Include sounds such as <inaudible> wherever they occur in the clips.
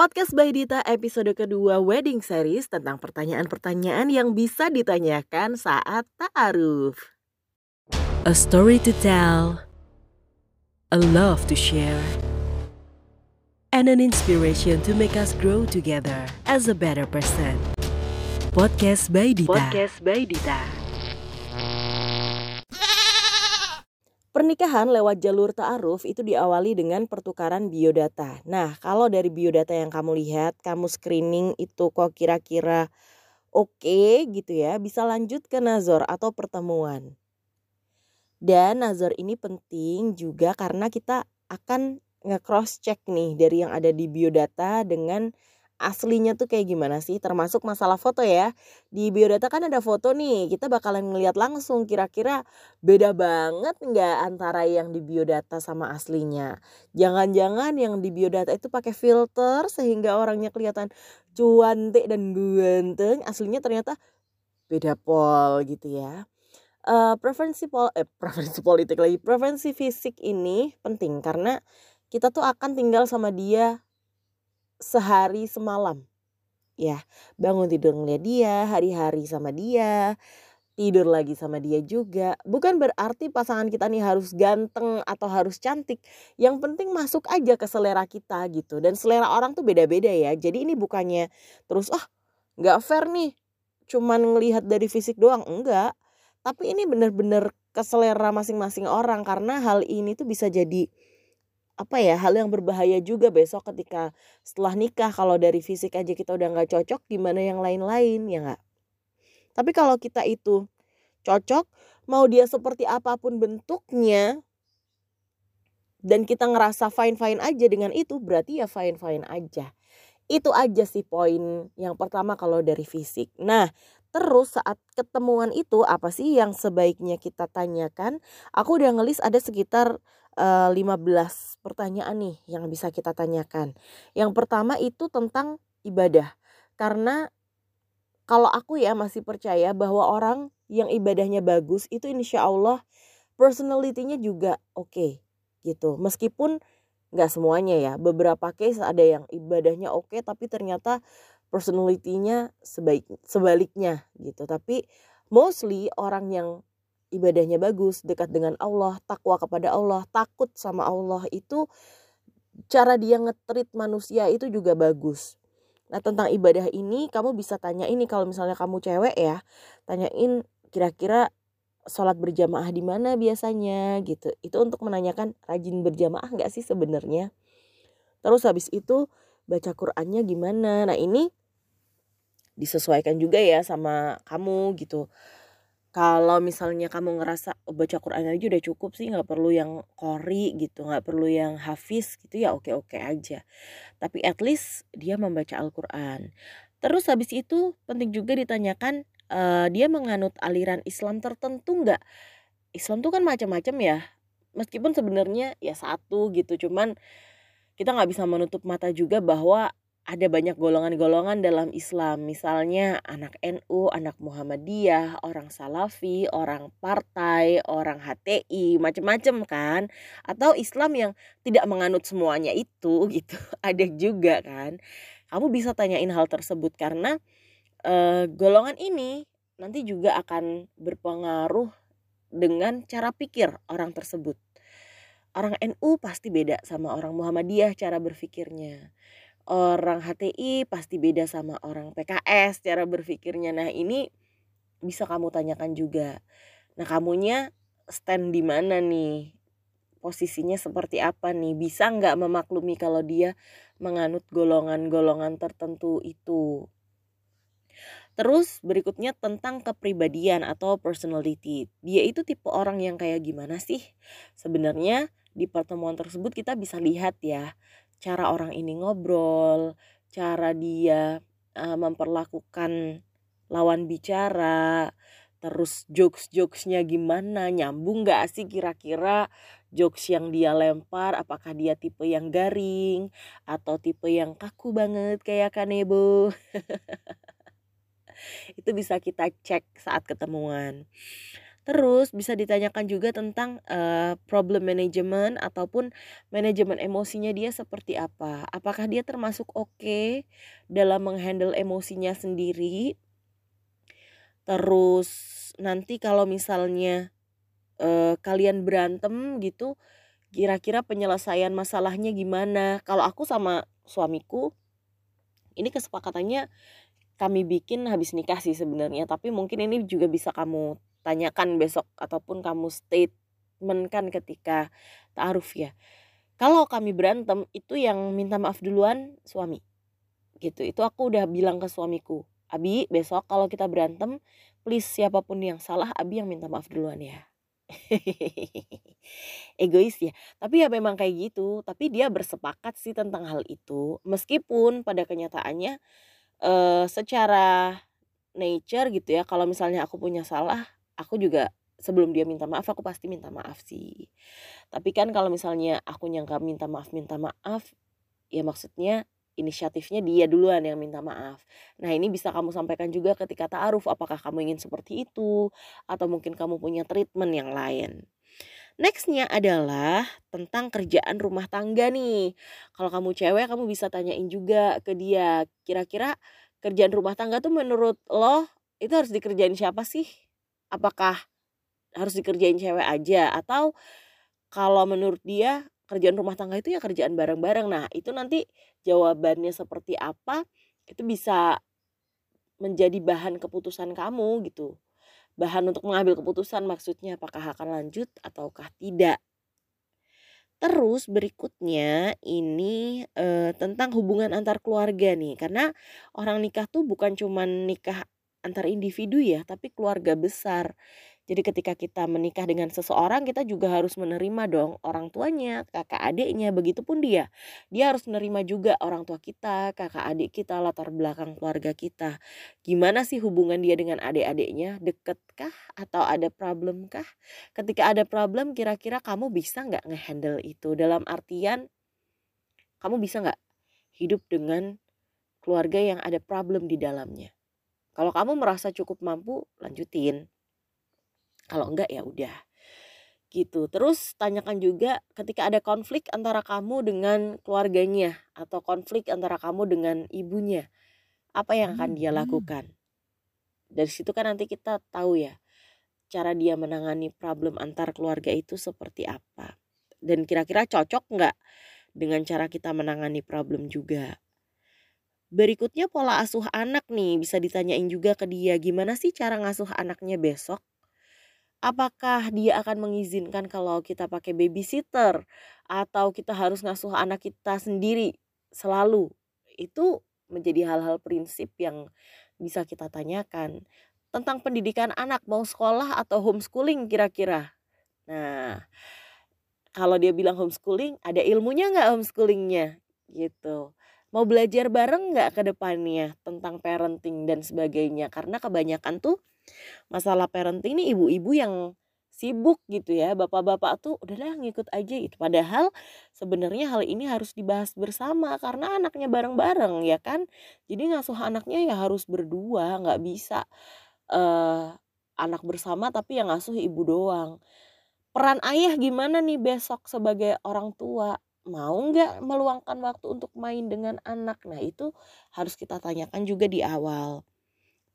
Podcast by Dita episode kedua Wedding Series tentang pertanyaan-pertanyaan yang bisa ditanyakan saat ta'aruf. A story to tell, a love to share, and an inspiration to make us grow together as a better person. Podcast by Dita. Podcast by Dita. Pernikahan lewat jalur ta'aruf itu diawali dengan pertukaran biodata. Nah, kalau dari biodata yang kamu lihat, kamu screening itu kok kira-kira oke okay, gitu ya, bisa lanjut ke nazar atau pertemuan. Dan nazar ini penting juga karena kita akan nge-cross check nih dari yang ada di biodata dengan aslinya tuh kayak gimana sih? Termasuk masalah foto ya. Di biodata kan ada foto nih kita bakalan ngeliat langsung kira-kira beda banget nggak antara yang di biodata sama aslinya. Jangan-jangan yang di biodata itu pakai filter sehingga orangnya kelihatan cuantik dan ganteng aslinya ternyata beda pol gitu ya. Uh, preferensi pol eh <laughs> preferensi politik lagi. Preferensi fisik ini penting karena kita tuh akan tinggal sama dia sehari semalam. Ya, bangun tidur ngeliat dia, hari-hari sama dia, tidur lagi sama dia juga. Bukan berarti pasangan kita nih harus ganteng atau harus cantik. Yang penting masuk aja ke selera kita gitu. Dan selera orang tuh beda-beda ya. Jadi ini bukannya terus ah oh, nggak fair nih. Cuman ngelihat dari fisik doang. Enggak. Tapi ini bener-bener ke selera masing-masing orang. Karena hal ini tuh bisa jadi apa ya hal yang berbahaya juga besok ketika setelah nikah. Kalau dari fisik aja kita udah nggak cocok gimana yang lain-lain ya nggak? Tapi kalau kita itu cocok mau dia seperti apa pun bentuknya dan kita ngerasa fine fine aja dengan itu berarti ya fine fine aja. Itu aja sih poin yang pertama kalau dari fisik. Nah Terus saat ketemuan itu apa sih yang sebaiknya kita tanyakan? Aku udah ngelis ada sekitar uh, eh, 15 pertanyaan nih yang bisa kita tanyakan. Yang pertama itu tentang ibadah. Karena kalau aku ya masih percaya bahwa orang yang ibadahnya bagus itu insya Allah personalitinya juga oke okay, gitu. Meskipun nggak semuanya ya. Beberapa case ada yang ibadahnya oke okay, tapi ternyata personalitinya sebaik sebaliknya gitu tapi mostly orang yang ibadahnya bagus dekat dengan Allah takwa kepada Allah takut sama Allah itu cara dia ngetrit manusia itu juga bagus. Nah tentang ibadah ini kamu bisa tanya ini kalau misalnya kamu cewek ya tanyain kira-kira sholat berjamaah di mana biasanya gitu. Itu untuk menanyakan rajin berjamaah nggak sih sebenarnya? Terus habis itu baca Qurannya gimana? Nah ini disesuaikan juga ya sama kamu gitu kalau misalnya kamu ngerasa oh, baca Quran aja udah cukup sih nggak perlu yang kori gitu nggak perlu yang hafiz gitu ya oke oke aja. Tapi at least dia membaca Al-Quran. Terus habis itu penting juga ditanyakan uh, dia menganut aliran Islam tertentu nggak? Islam tuh kan macam-macam ya. Meskipun sebenarnya ya satu gitu cuman kita nggak bisa menutup mata juga bahwa ada banyak golongan-golongan dalam Islam, misalnya anak NU, anak Muhammadiyah, orang Salafi, orang partai, orang HTI, macam-macam kan? Atau Islam yang tidak menganut semuanya itu <laughs> gitu. Ada juga kan. Kamu bisa tanyain hal tersebut karena uh, golongan ini nanti juga akan berpengaruh dengan cara pikir orang tersebut. Orang NU pasti beda sama orang Muhammadiyah cara berpikirnya orang HTI pasti beda sama orang PKS cara berpikirnya. Nah, ini bisa kamu tanyakan juga. Nah, kamunya stand di mana nih? Posisinya seperti apa nih? Bisa nggak memaklumi kalau dia menganut golongan-golongan tertentu itu? Terus berikutnya tentang kepribadian atau personality. Dia itu tipe orang yang kayak gimana sih? Sebenarnya di pertemuan tersebut kita bisa lihat ya cara orang ini ngobrol, cara dia uh, memperlakukan lawan bicara, terus jokes-jokesnya gimana, nyambung gak sih kira-kira jokes yang dia lempar, apakah dia tipe yang garing atau tipe yang kaku banget kayak Kanebo. <laughs> Itu bisa kita cek saat ketemuan. Terus bisa ditanyakan juga tentang uh, problem management ataupun manajemen emosinya dia seperti apa. Apakah dia termasuk oke okay dalam menghandle emosinya sendiri? Terus nanti kalau misalnya uh, kalian berantem gitu, kira-kira penyelesaian masalahnya gimana? Kalau aku sama suamiku ini kesepakatannya kami bikin habis nikah sih sebenarnya, tapi mungkin ini juga bisa kamu tanyakan besok ataupun kamu statement kan ketika ta'aruf ya. Kalau kami berantem itu yang minta maaf duluan suami. Gitu. Itu aku udah bilang ke suamiku. Abi besok kalau kita berantem please siapa pun yang salah Abi yang minta maaf duluan ya. <laughs> Egois ya. Tapi ya memang kayak gitu. Tapi dia bersepakat sih tentang hal itu. Meskipun pada kenyataannya uh, secara nature gitu ya. Kalau misalnya aku punya salah aku juga sebelum dia minta maaf aku pasti minta maaf sih tapi kan kalau misalnya aku nyangka minta maaf minta maaf ya maksudnya inisiatifnya dia duluan yang minta maaf. Nah ini bisa kamu sampaikan juga ketika ta'aruf apakah kamu ingin seperti itu atau mungkin kamu punya treatment yang lain. Nextnya adalah tentang kerjaan rumah tangga nih. Kalau kamu cewek kamu bisa tanyain juga ke dia kira-kira kerjaan rumah tangga tuh menurut lo itu harus dikerjain siapa sih? Apakah harus dikerjain cewek aja atau kalau menurut dia kerjaan rumah tangga itu ya kerjaan bareng-bareng. Nah, itu nanti jawabannya seperti apa itu bisa menjadi bahan keputusan kamu gitu. Bahan untuk mengambil keputusan maksudnya apakah akan lanjut ataukah tidak. Terus berikutnya ini e, tentang hubungan antar keluarga nih karena orang nikah tuh bukan cuman nikah antar individu ya, tapi keluarga besar. Jadi ketika kita menikah dengan seseorang, kita juga harus menerima dong orang tuanya, kakak adiknya, begitupun dia. Dia harus menerima juga orang tua kita, kakak adik kita, latar belakang keluarga kita. Gimana sih hubungan dia dengan adik-adiknya? Deketkah atau ada problem kah? Ketika ada problem, kira-kira kamu bisa nggak ngehandle itu? Dalam artian, kamu bisa nggak hidup dengan keluarga yang ada problem di dalamnya? Kalau kamu merasa cukup mampu, lanjutin. Kalau enggak ya udah. Gitu. Terus tanyakan juga ketika ada konflik antara kamu dengan keluarganya atau konflik antara kamu dengan ibunya, apa yang akan dia hmm. lakukan? Dari situ kan nanti kita tahu ya cara dia menangani problem antar keluarga itu seperti apa. Dan kira-kira cocok nggak dengan cara kita menangani problem juga. Berikutnya pola asuh anak nih bisa ditanyain juga ke dia gimana sih cara ngasuh anaknya besok? Apakah dia akan mengizinkan kalau kita pakai babysitter atau kita harus ngasuh anak kita sendiri selalu? Itu menjadi hal-hal prinsip yang bisa kita tanyakan tentang pendidikan anak mau sekolah atau homeschooling kira-kira. Nah, kalau dia bilang homeschooling, ada ilmunya nggak homeschoolingnya gitu mau belajar bareng nggak ke depannya tentang parenting dan sebagainya? Karena kebanyakan tuh masalah parenting ini ibu-ibu yang sibuk gitu ya bapak-bapak tuh udahlah ngikut aja itu padahal sebenarnya hal ini harus dibahas bersama karena anaknya bareng-bareng ya kan? Jadi ngasuh anaknya ya harus berdua nggak bisa uh, anak bersama tapi yang ngasuh ibu doang. Peran ayah gimana nih besok sebagai orang tua mau nggak meluangkan waktu untuk main dengan anak? Nah itu harus kita tanyakan juga di awal.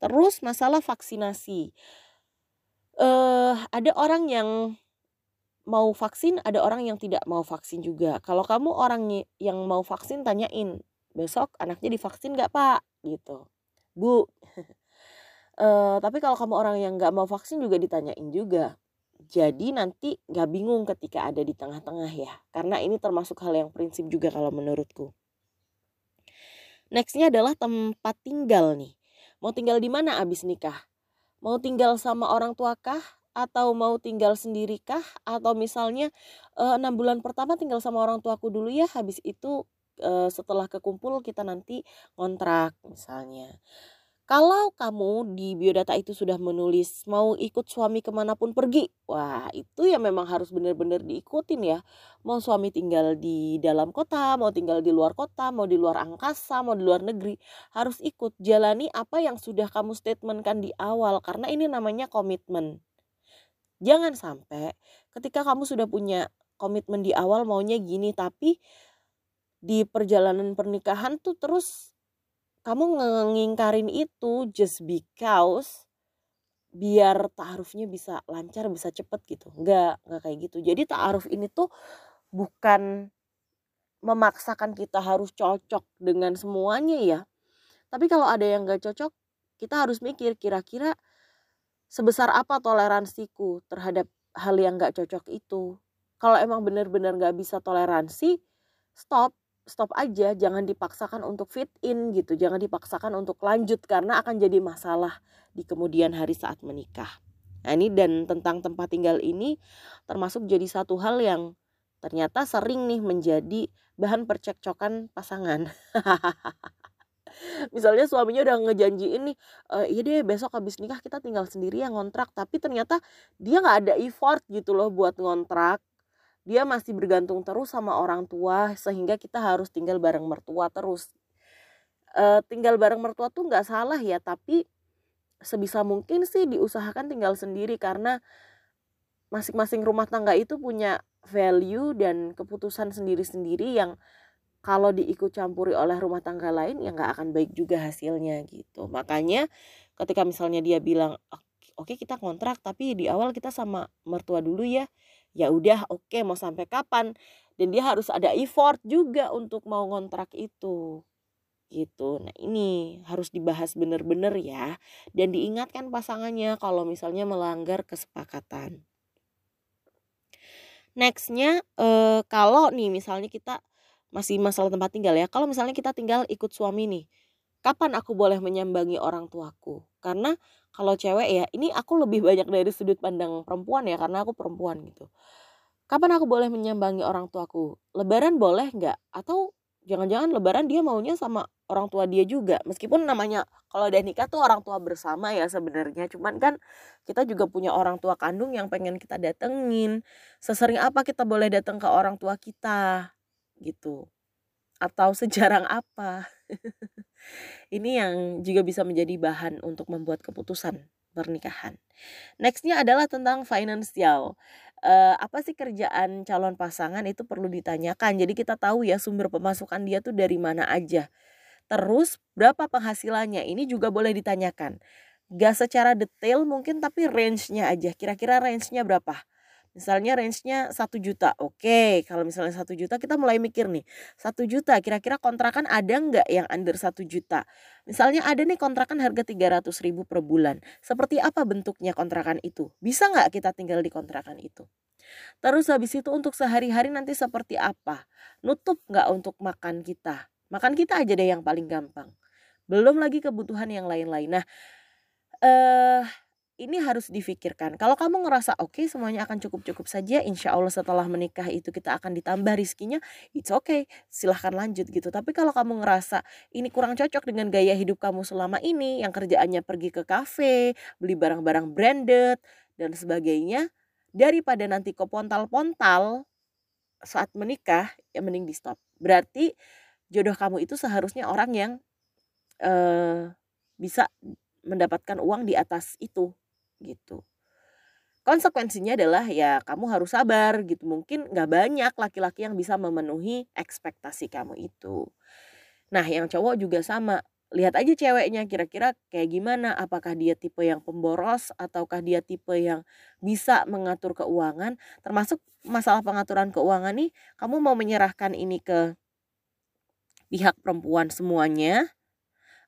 Terus masalah vaksinasi. Uh, ada orang yang mau vaksin ada orang yang tidak mau vaksin juga. Kalau kamu orang yang mau vaksin tanyain besok anaknya divaksin nggak pak? Gitu. Bu. Uh, <laughs> tapi kalau kamu orang yang nggak mau vaksin juga ditanyain juga jadi nanti gak bingung ketika ada di tengah-tengah ya. Karena ini termasuk hal yang prinsip juga kalau menurutku. Nextnya adalah tempat tinggal nih. Mau tinggal di mana abis nikah? Mau tinggal sama orang tua kah? Atau mau tinggal sendiri kah? Atau misalnya eh, enam bulan pertama tinggal sama orang tuaku dulu ya. Habis itu eh, setelah kekumpul kita nanti kontrak misalnya. Kalau kamu di biodata itu sudah menulis mau ikut suami ke mana pun pergi, wah itu ya memang harus benar-benar diikutin ya. Mau suami tinggal di dalam kota, mau tinggal di luar kota, mau di luar angkasa, mau di luar negeri, harus ikut jalani apa yang sudah kamu statementkan di awal karena ini namanya komitmen. Jangan sampai ketika kamu sudah punya komitmen di awal maunya gini tapi di perjalanan pernikahan tuh terus kamu ngingkarin itu just because biar ta'arufnya bisa lancar, bisa cepet gitu. Enggak, enggak kayak gitu. Jadi ta'aruf ini tuh bukan memaksakan kita harus cocok dengan semuanya ya. Tapi kalau ada yang gak cocok, kita harus mikir kira-kira sebesar apa toleransiku terhadap hal yang gak cocok itu. Kalau emang benar-benar gak bisa toleransi, stop, stop aja, jangan dipaksakan untuk fit in gitu, jangan dipaksakan untuk lanjut karena akan jadi masalah di kemudian hari saat menikah. Nah ini dan tentang tempat tinggal ini termasuk jadi satu hal yang ternyata sering nih menjadi bahan percekcokan pasangan. <laughs> Misalnya suaminya udah ngejanjiin nih, e, iya deh besok habis nikah kita tinggal sendiri yang ngontrak, tapi ternyata dia nggak ada effort gitu loh buat ngontrak. Dia masih bergantung terus sama orang tua sehingga kita harus tinggal bareng mertua terus. E, tinggal bareng mertua tuh nggak salah ya, tapi sebisa mungkin sih diusahakan tinggal sendiri karena masing-masing rumah tangga itu punya value dan keputusan sendiri-sendiri yang kalau diikut campuri oleh rumah tangga lain ya nggak akan baik juga hasilnya gitu makanya ketika misalnya dia bilang oke kita kontrak tapi di awal kita sama mertua dulu ya ya udah oke okay, mau sampai kapan dan dia harus ada effort juga untuk mau ngontrak itu gitu. Nah ini harus dibahas bener-bener ya dan diingatkan pasangannya kalau misalnya melanggar kesepakatan. Nextnya eh, kalau nih misalnya kita masih masalah tempat tinggal ya. Kalau misalnya kita tinggal ikut suami nih, kapan aku boleh menyambangi orang tuaku? Karena kalau cewek ya, ini aku lebih banyak dari sudut pandang perempuan ya, karena aku perempuan gitu. Kapan aku boleh menyambangi orang tuaku? Lebaran boleh nggak? Atau jangan-jangan lebaran dia maunya sama orang tua dia juga meskipun namanya kalau udah nikah tuh orang tua bersama ya sebenarnya cuman kan kita juga punya orang tua kandung yang pengen kita datengin sesering apa kita boleh datang ke orang tua kita gitu atau sejarang apa <laughs> ini yang juga bisa menjadi bahan untuk membuat keputusan pernikahan nextnya adalah tentang finansial uh, apa sih kerjaan calon pasangan itu perlu ditanyakan. Jadi kita tahu ya sumber pemasukan dia tuh dari mana aja. Terus berapa penghasilannya ini juga boleh ditanyakan. Gak secara detail mungkin tapi range-nya aja. Kira-kira range-nya berapa? Misalnya range-nya satu juta. Oke, kalau misalnya satu juta kita mulai mikir nih. Satu juta kira-kira kontrakan ada nggak yang under satu juta? Misalnya ada nih kontrakan harga 300 ribu per bulan. Seperti apa bentuknya kontrakan itu? Bisa nggak kita tinggal di kontrakan itu? Terus habis itu untuk sehari-hari nanti seperti apa? Nutup nggak untuk makan kita? Makan kita aja deh yang paling gampang. Belum lagi kebutuhan yang lain-lain. Nah, eh ini harus difikirkan. Kalau kamu ngerasa oke okay, semuanya akan cukup-cukup saja, insya Allah setelah menikah itu kita akan ditambah rizkinya, it's okay, silahkan lanjut gitu. Tapi kalau kamu ngerasa ini kurang cocok dengan gaya hidup kamu selama ini, yang kerjaannya pergi ke kafe, beli barang-barang branded dan sebagainya, daripada nanti ke pontal-pontal saat menikah, ya mending di stop. Berarti jodoh kamu itu seharusnya orang yang uh, bisa mendapatkan uang di atas itu gitu. Konsekuensinya adalah ya kamu harus sabar gitu. Mungkin nggak banyak laki-laki yang bisa memenuhi ekspektasi kamu itu. Nah yang cowok juga sama. Lihat aja ceweknya kira-kira kayak gimana? Apakah dia tipe yang pemboros ataukah dia tipe yang bisa mengatur keuangan? Termasuk masalah pengaturan keuangan nih kamu mau menyerahkan ini ke pihak perempuan semuanya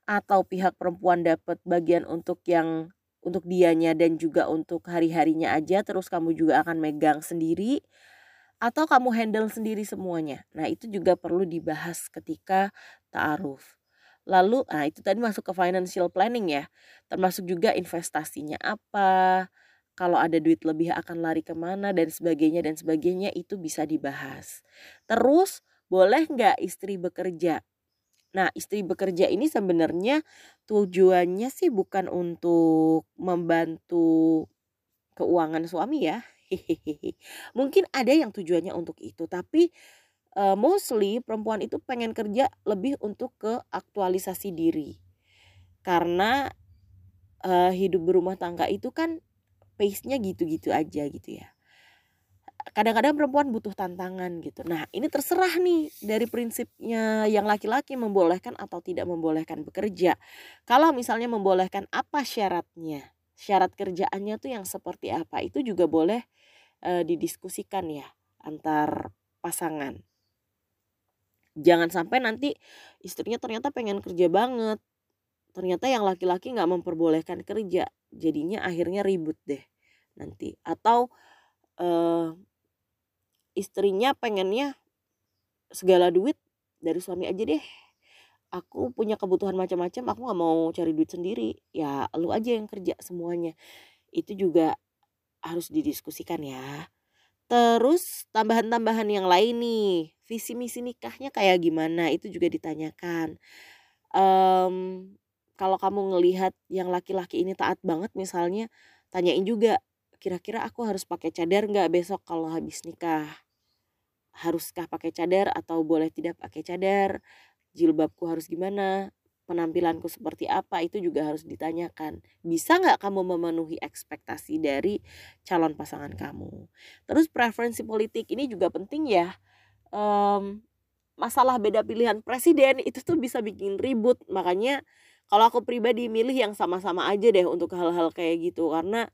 atau pihak perempuan dapat bagian untuk yang untuk dianya dan juga untuk hari-harinya aja terus kamu juga akan megang sendiri atau kamu handle sendiri semuanya. Nah, itu juga perlu dibahas ketika ta'aruf. Lalu, nah itu tadi masuk ke financial planning ya. Termasuk juga investasinya apa, kalau ada duit lebih akan lari ke mana dan sebagainya dan sebagainya itu bisa dibahas. Terus boleh nggak istri bekerja? Nah, istri bekerja ini sebenarnya tujuannya sih bukan untuk membantu keuangan suami ya. <laughs> Mungkin ada yang tujuannya untuk itu, tapi uh, mostly perempuan itu pengen kerja lebih untuk ke aktualisasi diri. Karena uh, hidup berumah tangga itu kan pace-nya gitu-gitu aja gitu ya kadang-kadang perempuan butuh tantangan gitu. Nah, ini terserah nih dari prinsipnya yang laki-laki membolehkan atau tidak membolehkan bekerja. Kalau misalnya membolehkan apa syaratnya? Syarat kerjaannya tuh yang seperti apa? Itu juga boleh e, didiskusikan ya antar pasangan. Jangan sampai nanti istrinya ternyata pengen kerja banget. Ternyata yang laki-laki nggak memperbolehkan kerja. Jadinya akhirnya ribut deh nanti. Atau uh, istrinya pengennya segala duit dari suami aja deh. Aku punya kebutuhan macam-macam aku nggak mau cari duit sendiri. Ya lu aja yang kerja semuanya. Itu juga harus didiskusikan ya. Terus tambahan-tambahan yang lain nih visi misi nikahnya kayak gimana? Itu juga ditanyakan. Um, kalau kamu ngelihat yang laki-laki ini taat banget misalnya tanyain juga kira-kira aku harus pakai cadar nggak besok kalau habis nikah haruskah pakai cadar atau boleh tidak pakai cadar? Jilbabku harus gimana? Penampilanku seperti apa? Itu juga harus ditanyakan. Bisa nggak kamu memenuhi ekspektasi dari calon pasangan kamu? Terus preferensi politik ini juga penting ya. Um, masalah beda pilihan presiden itu tuh bisa bikin ribut. Makanya kalau aku pribadi milih yang sama-sama aja deh untuk hal-hal kayak gitu. Karena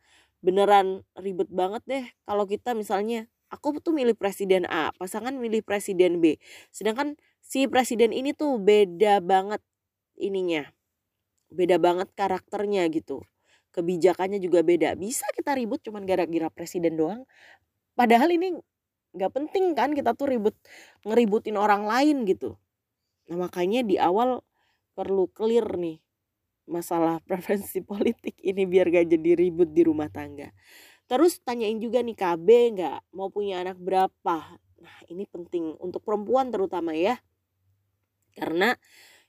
beneran ribet banget deh. Kalau kita misalnya aku tuh milih presiden A, pasangan milih presiden B. Sedangkan si presiden ini tuh beda banget ininya. Beda banget karakternya gitu. Kebijakannya juga beda. Bisa kita ribut cuman gara-gara presiden doang. Padahal ini nggak penting kan kita tuh ribut ngeributin orang lain gitu. Nah makanya di awal perlu clear nih masalah <laughs> preferensi politik ini biar gak jadi ribut di rumah tangga. Terus tanyain juga nih KB nggak mau punya anak berapa. Nah ini penting untuk perempuan terutama ya. Karena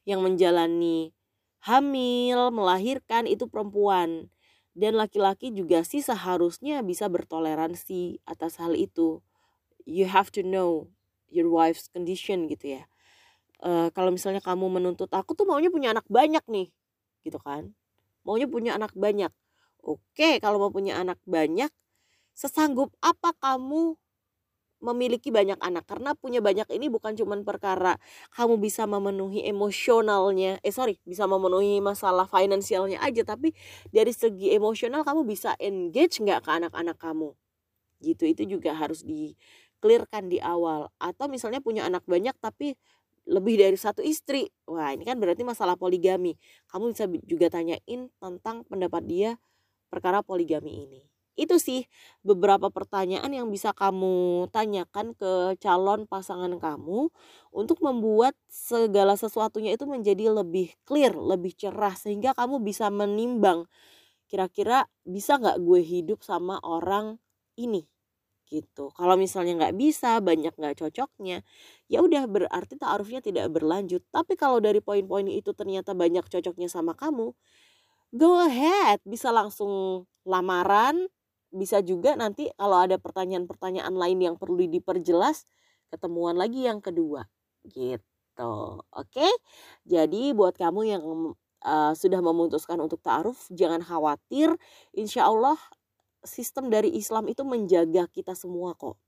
yang menjalani hamil, melahirkan itu perempuan. Dan laki-laki juga sih seharusnya bisa bertoleransi atas hal itu. You have to know your wife's condition gitu ya. Uh, kalau misalnya kamu menuntut aku tuh maunya punya anak banyak nih, gitu kan? Maunya punya anak banyak. Oke, kalau mau punya anak banyak, sesanggup apa kamu memiliki banyak anak? Karena punya banyak ini bukan cuma perkara kamu bisa memenuhi emosionalnya eh sorry bisa memenuhi masalah finansialnya aja tapi dari segi emosional kamu bisa engage nggak ke anak-anak kamu? Gitu itu juga harus di clearkan di awal. Atau misalnya punya anak banyak tapi lebih dari satu istri. Wah ini kan berarti masalah poligami. Kamu bisa juga tanyain tentang pendapat dia perkara poligami ini. Itu sih beberapa pertanyaan yang bisa kamu tanyakan ke calon pasangan kamu untuk membuat segala sesuatunya itu menjadi lebih clear, lebih cerah sehingga kamu bisa menimbang kira-kira bisa nggak gue hidup sama orang ini gitu. Kalau misalnya nggak bisa, banyak nggak cocoknya, ya udah berarti taarufnya tidak berlanjut. Tapi kalau dari poin-poin itu ternyata banyak cocoknya sama kamu, go ahead bisa langsung lamaran bisa juga nanti kalau ada pertanyaan-pertanyaan lain yang perlu diperjelas ketemuan lagi yang kedua gitu. Oke? Jadi buat kamu yang uh, sudah memutuskan untuk taaruf jangan khawatir insya Allah sistem dari Islam itu menjaga kita semua kok.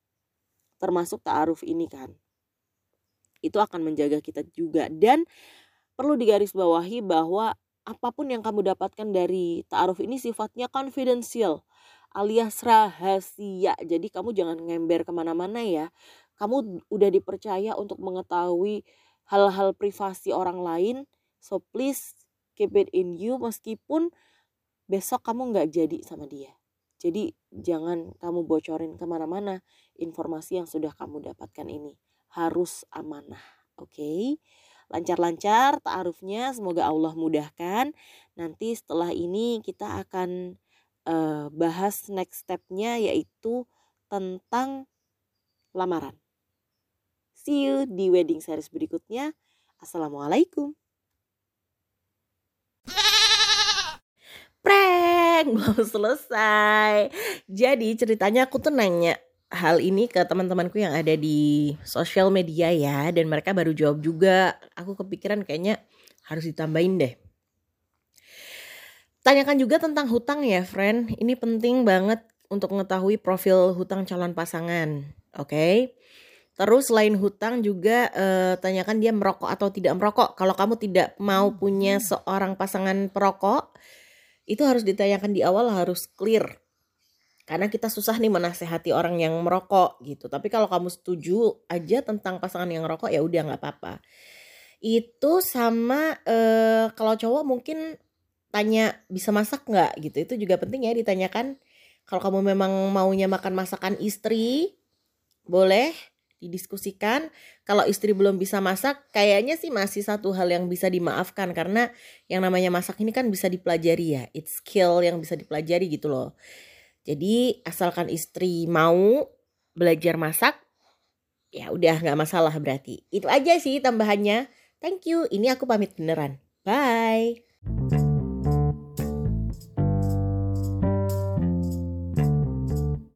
Termasuk taaruf ini kan. Itu akan menjaga kita juga. Dan perlu digarisbawahi bahwa apa pun yang kamu dapatkan dari ta'aruf ini sifatnya confidential alias rahasia. Jadi kamu jangan ngember ke mana-mana ya. Kamu udah dipercaya untuk mengetahui hal-hal privasi orang lain. So please keep it in you meskipun besok kamu nggak jadi sama dia. Jadi jangan kamu bocorin ke mana-mana informasi yang sudah kamu dapatkan ini. Harus amanah. Oke. Okay? lancar-lancar ta'arufnya semoga Allah mudahkan nanti setelah ini kita akan uh, bahas next stepnya yaitu tentang lamaran see you di wedding series berikutnya assalamualaikum prank <laughs> belum selesai jadi ceritanya aku tuh nanya hal ini ke teman-temanku yang ada di sosial media ya dan mereka baru jawab juga. Aku kepikiran kayaknya harus ditambahin deh. Tanyakan juga tentang hutang ya friend ini penting banget untuk mengetahui profil hutang calon pasangan oke okay? Terus selain hutang juga eh, tanyakan dia merokok atau tidak merokok. Kalau kamu tidak mau punya seorang pasangan perokok, itu harus ditanyakan di awal harus clear. Karena kita susah nih menasehati orang yang merokok gitu. Tapi kalau kamu setuju aja tentang pasangan yang merokok ya udah nggak apa-apa. Itu sama eh, kalau cowok mungkin tanya bisa masak nggak gitu. Itu juga penting ya ditanyakan. Kalau kamu memang maunya makan masakan istri, boleh didiskusikan. Kalau istri belum bisa masak, kayaknya sih masih satu hal yang bisa dimaafkan karena yang namanya masak ini kan bisa dipelajari ya. It's skill yang bisa dipelajari gitu loh. Jadi asalkan istri mau belajar masak, ya udah nggak masalah berarti. Itu aja sih tambahannya. Thank you. Ini aku pamit beneran. Bye.